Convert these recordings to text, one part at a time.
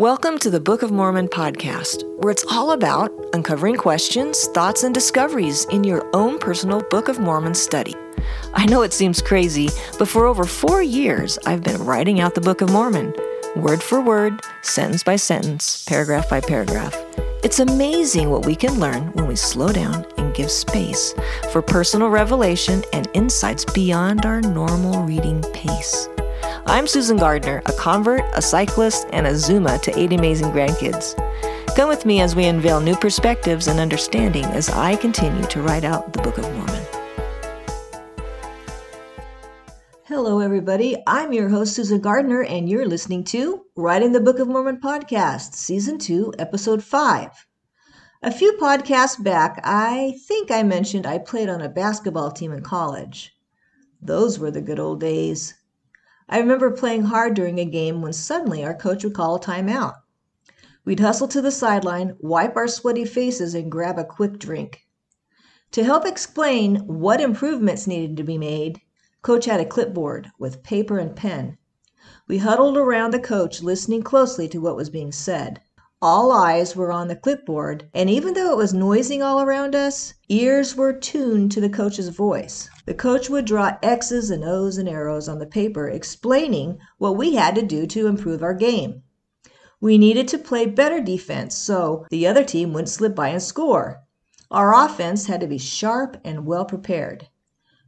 Welcome to the Book of Mormon podcast, where it's all about uncovering questions, thoughts, and discoveries in your own personal Book of Mormon study. I know it seems crazy, but for over four years, I've been writing out the Book of Mormon, word for word, sentence by sentence, paragraph by paragraph. It's amazing what we can learn when we slow down and give space for personal revelation and insights beyond our normal reading pace. I'm Susan Gardner, a convert, a cyclist, and a Zuma to eight amazing grandkids. Come with me as we unveil new perspectives and understanding as I continue to write out the Book of Mormon. Hello, everybody. I'm your host, Susan Gardner, and you're listening to Writing the Book of Mormon podcast, Season 2, Episode 5. A few podcasts back, I think I mentioned I played on a basketball team in college. Those were the good old days. I remember playing hard during a game when suddenly our coach would call a timeout. We'd hustle to the sideline, wipe our sweaty faces, and grab a quick drink. To help explain what improvements needed to be made, Coach had a clipboard with paper and pen. We huddled around the coach, listening closely to what was being said. All eyes were on the clipboard, and even though it was noising all around us, ears were tuned to the coach's voice. The coach would draw X's and O's and arrows on the paper, explaining what we had to do to improve our game. We needed to play better defense so the other team wouldn't slip by and score. Our offense had to be sharp and well prepared.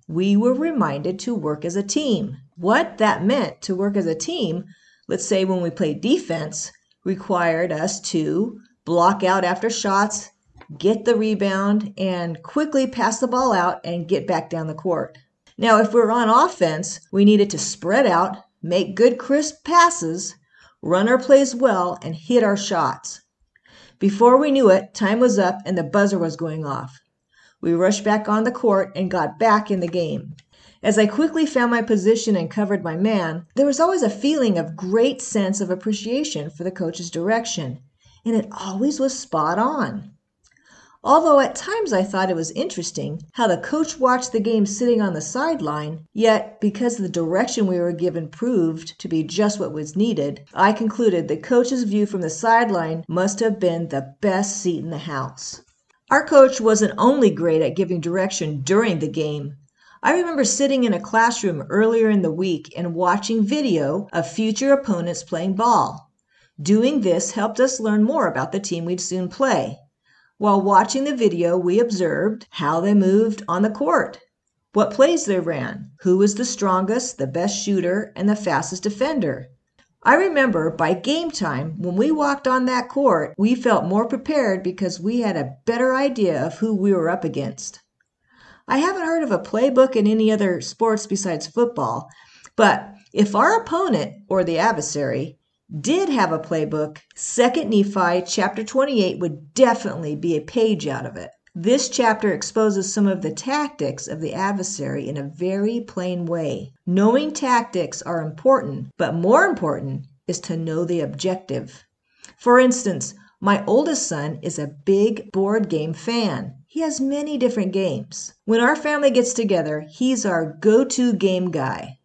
We were reminded to work as a team. What that meant to work as a team, let's say when we played defense, required us to block out after shots, get the rebound, and quickly pass the ball out and get back down the court. Now, if we're on offense, we needed to spread out, make good, crisp passes, run our plays well, and hit our shots. Before we knew it, time was up and the buzzer was going off. We rushed back on the court and got back in the game. As I quickly found my position and covered my man, there was always a feeling of great sense of appreciation for the coach's direction, and it always was spot on. Although at times I thought it was interesting how the coach watched the game sitting on the sideline, yet because the direction we were given proved to be just what was needed, I concluded the coach's view from the sideline must have been the best seat in the house. Our coach wasn't only great at giving direction during the game, I remember sitting in a classroom earlier in the week and watching video of future opponents playing ball. Doing this helped us learn more about the team we'd soon play. While watching the video, we observed how they moved on the court, what plays they ran, who was the strongest, the best shooter, and the fastest defender. I remember by game time, when we walked on that court, we felt more prepared because we had a better idea of who we were up against. I haven't heard of a playbook in any other sports besides football, but if our opponent or the adversary did have a playbook, 2 Nephi chapter 28 would definitely be a page out of it. This chapter exposes some of the tactics of the adversary in a very plain way. Knowing tactics are important, but more important is to know the objective. For instance, my oldest son is a big board game fan. He has many different games. When our family gets together, he's our go to game guy.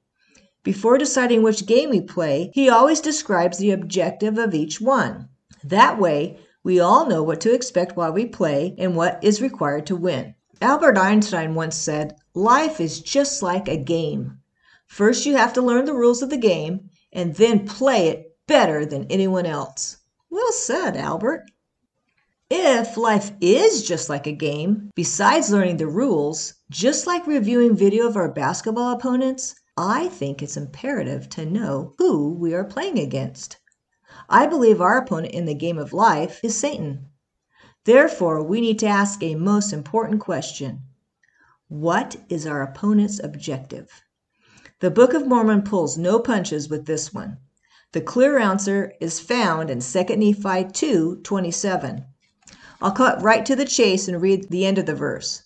Before deciding which game we play, he always describes the objective of each one. That way, we all know what to expect while we play and what is required to win. Albert Einstein once said, Life is just like a game. First, you have to learn the rules of the game and then play it better than anyone else. Well said, Albert. If life is just like a game, besides learning the rules, just like reviewing video of our basketball opponents, I think it's imperative to know who we are playing against. I believe our opponent in the game of life is Satan. Therefore, we need to ask a most important question What is our opponent's objective? The Book of Mormon pulls no punches with this one. The clear answer is found in 2 Nephi 2 27. I'll cut right to the chase and read the end of the verse.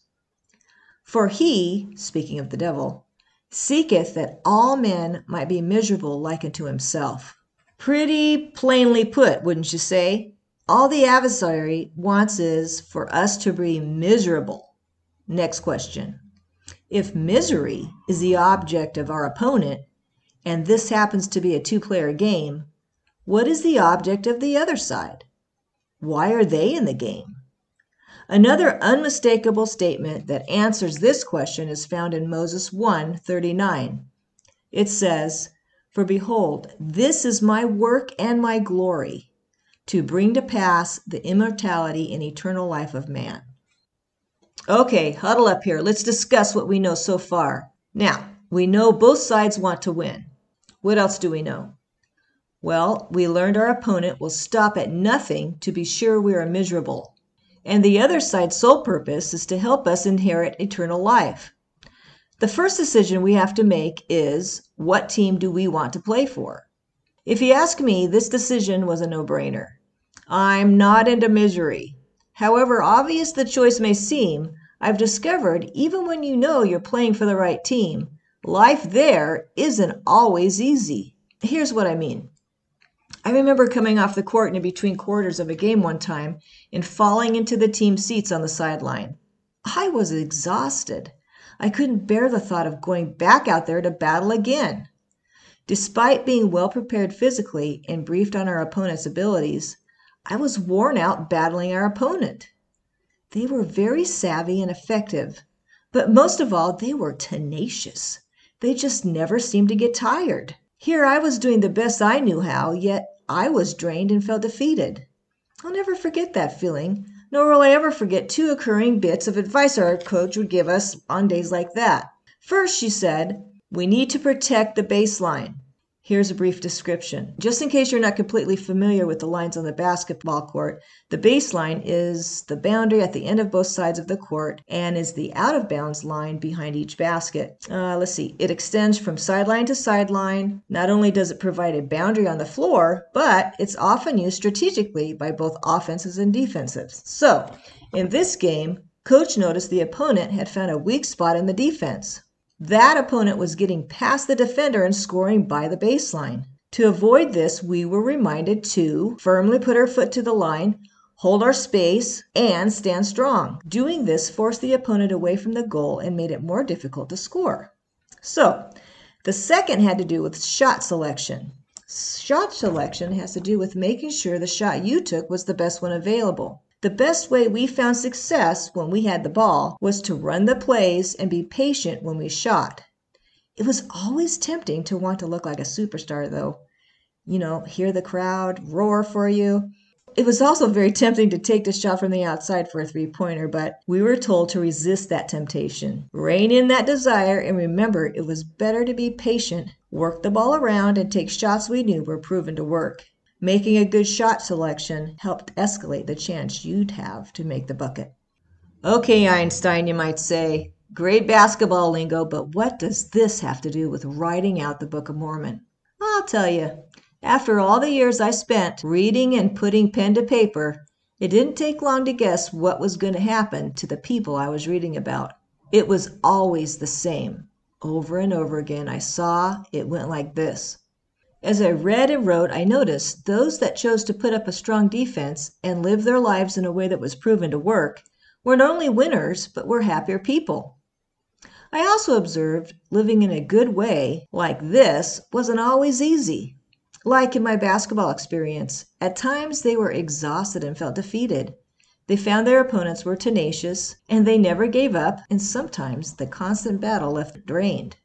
For he, speaking of the devil, seeketh that all men might be miserable like unto himself. Pretty plainly put, wouldn't you say? All the adversary wants is for us to be miserable. Next question. If misery is the object of our opponent, and this happens to be a two player game, What is the object of the other side? Why are they in the game? Another unmistakable statement that answers this question is found in Moses 1 39. It says, For behold, this is my work and my glory, to bring to pass the immortality and eternal life of man. Okay, huddle up here. Let's discuss what we know so far. Now, we know both sides want to win. What else do we know? Well, we learned our opponent will stop at nothing to be sure we are miserable. And the other side's sole purpose is to help us inherit eternal life. The first decision we have to make is what team do we want to play for? If you ask me, this decision was a no brainer. I'm not into misery. However obvious the choice may seem, I've discovered even when you know you're playing for the right team, life there isn't always easy. Here's what I mean. I remember coming off the court in between quarters of a game one time and falling into the team seats on the sideline. I was exhausted. I couldn't bear the thought of going back out there to battle again. Despite being well prepared physically and briefed on our opponent's abilities, I was worn out battling our opponent. They were very savvy and effective, but most of all, they were tenacious. They just never seemed to get tired. Here I was doing the best I knew how, yet I was drained and felt defeated. I'll never forget that feeling, nor will I ever forget two occurring bits of advice our coach would give us on days like that. First, she said, we need to protect the baseline. Here's a brief description. Just in case you're not completely familiar with the lines on the basketball court, the baseline is the boundary at the end of both sides of the court and is the out of bounds line behind each basket. Uh, let's see, it extends from sideline to sideline. Not only does it provide a boundary on the floor, but it's often used strategically by both offenses and defenses. So, in this game, coach noticed the opponent had found a weak spot in the defense. That opponent was getting past the defender and scoring by the baseline. To avoid this, we were reminded to firmly put our foot to the line, hold our space, and stand strong. Doing this forced the opponent away from the goal and made it more difficult to score. So, the second had to do with shot selection. Shot selection has to do with making sure the shot you took was the best one available. The best way we found success when we had the ball was to run the plays and be patient when we shot. It was always tempting to want to look like a superstar, though. You know, hear the crowd roar for you. It was also very tempting to take the shot from the outside for a three pointer, but we were told to resist that temptation. Rein in that desire and remember it was better to be patient, work the ball around, and take shots we knew were proven to work. Making a good shot selection helped escalate the chance you'd have to make the bucket. Okay, Einstein, you might say. Great basketball lingo, but what does this have to do with writing out the Book of Mormon? I'll tell you. After all the years I spent reading and putting pen to paper, it didn't take long to guess what was going to happen to the people I was reading about. It was always the same. Over and over again, I saw it went like this as I read and wrote, I noticed those that chose to put up a strong defense and live their lives in a way that was proven to work were not only winners, but were happier people. I also observed living in a good way like this wasn't always easy. Like in my basketball experience, at times they were exhausted and felt defeated. They found their opponents were tenacious and they never gave up, and sometimes the constant battle left them drained.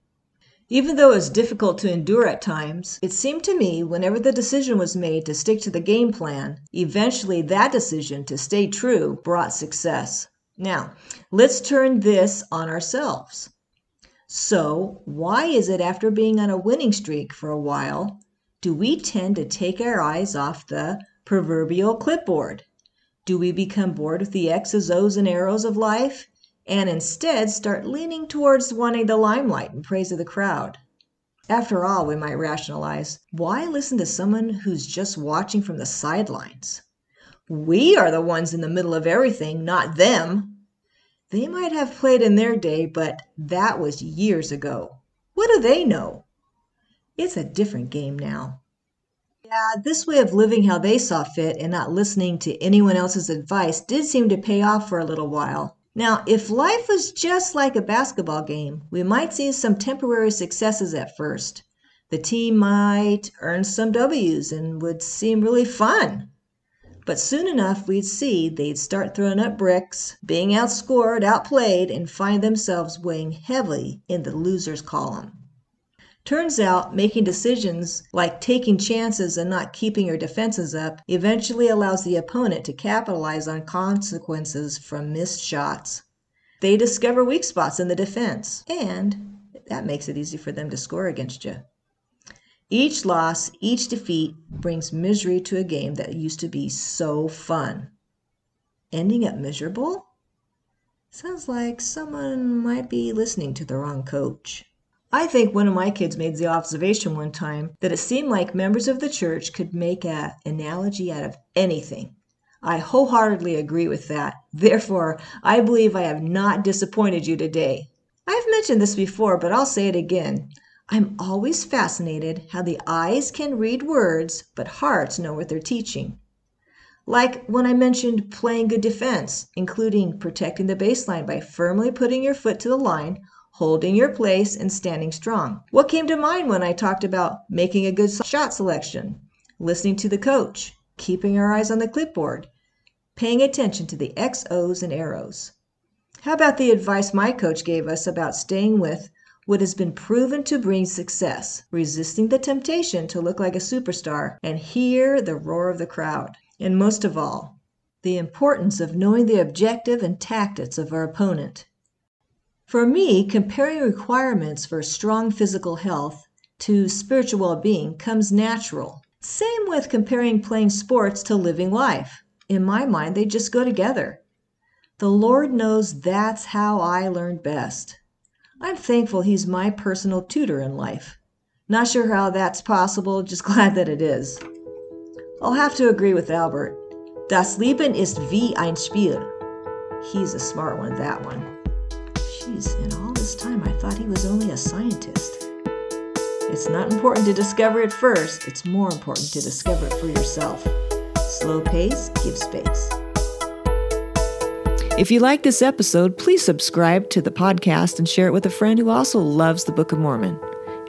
Even though it was difficult to endure at times, it seemed to me whenever the decision was made to stick to the game plan, eventually that decision to stay true brought success. Now, let's turn this on ourselves. So, why is it after being on a winning streak for a while, do we tend to take our eyes off the proverbial clipboard? Do we become bored with the X's, O's, and arrows of life and instead start leaning towards wanting the limelight and praise of the crowd. After all, we might rationalize, why listen to someone who's just watching from the sidelines? We are the ones in the middle of everything, not them. They might have played in their day, but that was years ago. What do they know? It's a different game now. Yeah, this way of living how they saw fit and not listening to anyone else's advice did seem to pay off for a little while. Now, if life was just like a basketball game, we might see some temporary successes at first. The team might earn some W's and would seem really fun. But soon enough we'd see they'd start throwing up bricks, being outscored, outplayed, and find themselves weighing heavily in the losers column. Turns out making decisions like taking chances and not keeping your defenses up eventually allows the opponent to capitalize on consequences from missed shots. They discover weak spots in the defense, and that makes it easy for them to score against you. Each loss, each defeat brings misery to a game that used to be so fun. Ending up miserable? Sounds like someone might be listening to the wrong coach. I think one of my kids made the observation one time that it seemed like members of the church could make an analogy out of anything. I wholeheartedly agree with that. Therefore, I believe I have not disappointed you today. I've mentioned this before, but I'll say it again. I'm always fascinated how the eyes can read words, but hearts know what they're teaching. Like when I mentioned playing good defense, including protecting the baseline by firmly putting your foot to the line, holding your place, and standing strong. What came to mind when I talked about making a good shot selection, listening to the coach, keeping our eyes on the clipboard, paying attention to the X, O's, and arrows? How about the advice my coach gave us about staying with what has been proven to bring success, resisting the temptation to look like a superstar and hear the roar of the crowd. And most of all, the importance of knowing the objective and tactics of our opponent. For me, comparing requirements for strong physical health to spiritual well being comes natural. Same with comparing playing sports to living life. In my mind, they just go together. The Lord knows that's how I learned best. I'm thankful he's my personal tutor in life. Not sure how that's possible, just glad that it is. I'll have to agree with Albert. Das Leben ist wie ein Spiel. He's a smart one, that one. Jeez, in all this time I thought he was only a scientist. It's not important to discover it first, it's more important to discover it for yourself. Slow pace, give space. If you like this episode, please subscribe to the podcast and share it with a friend who also loves the Book of Mormon.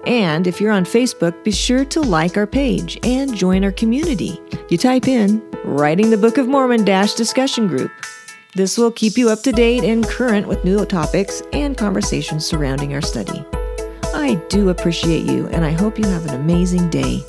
And if you're on Facebook, be sure to like our page and join our community. You type in Writing the Book of Mormon Dash Discussion Group. This will keep you up to date and current with new topics and conversations surrounding our study. I do appreciate you, and I hope you have an amazing day.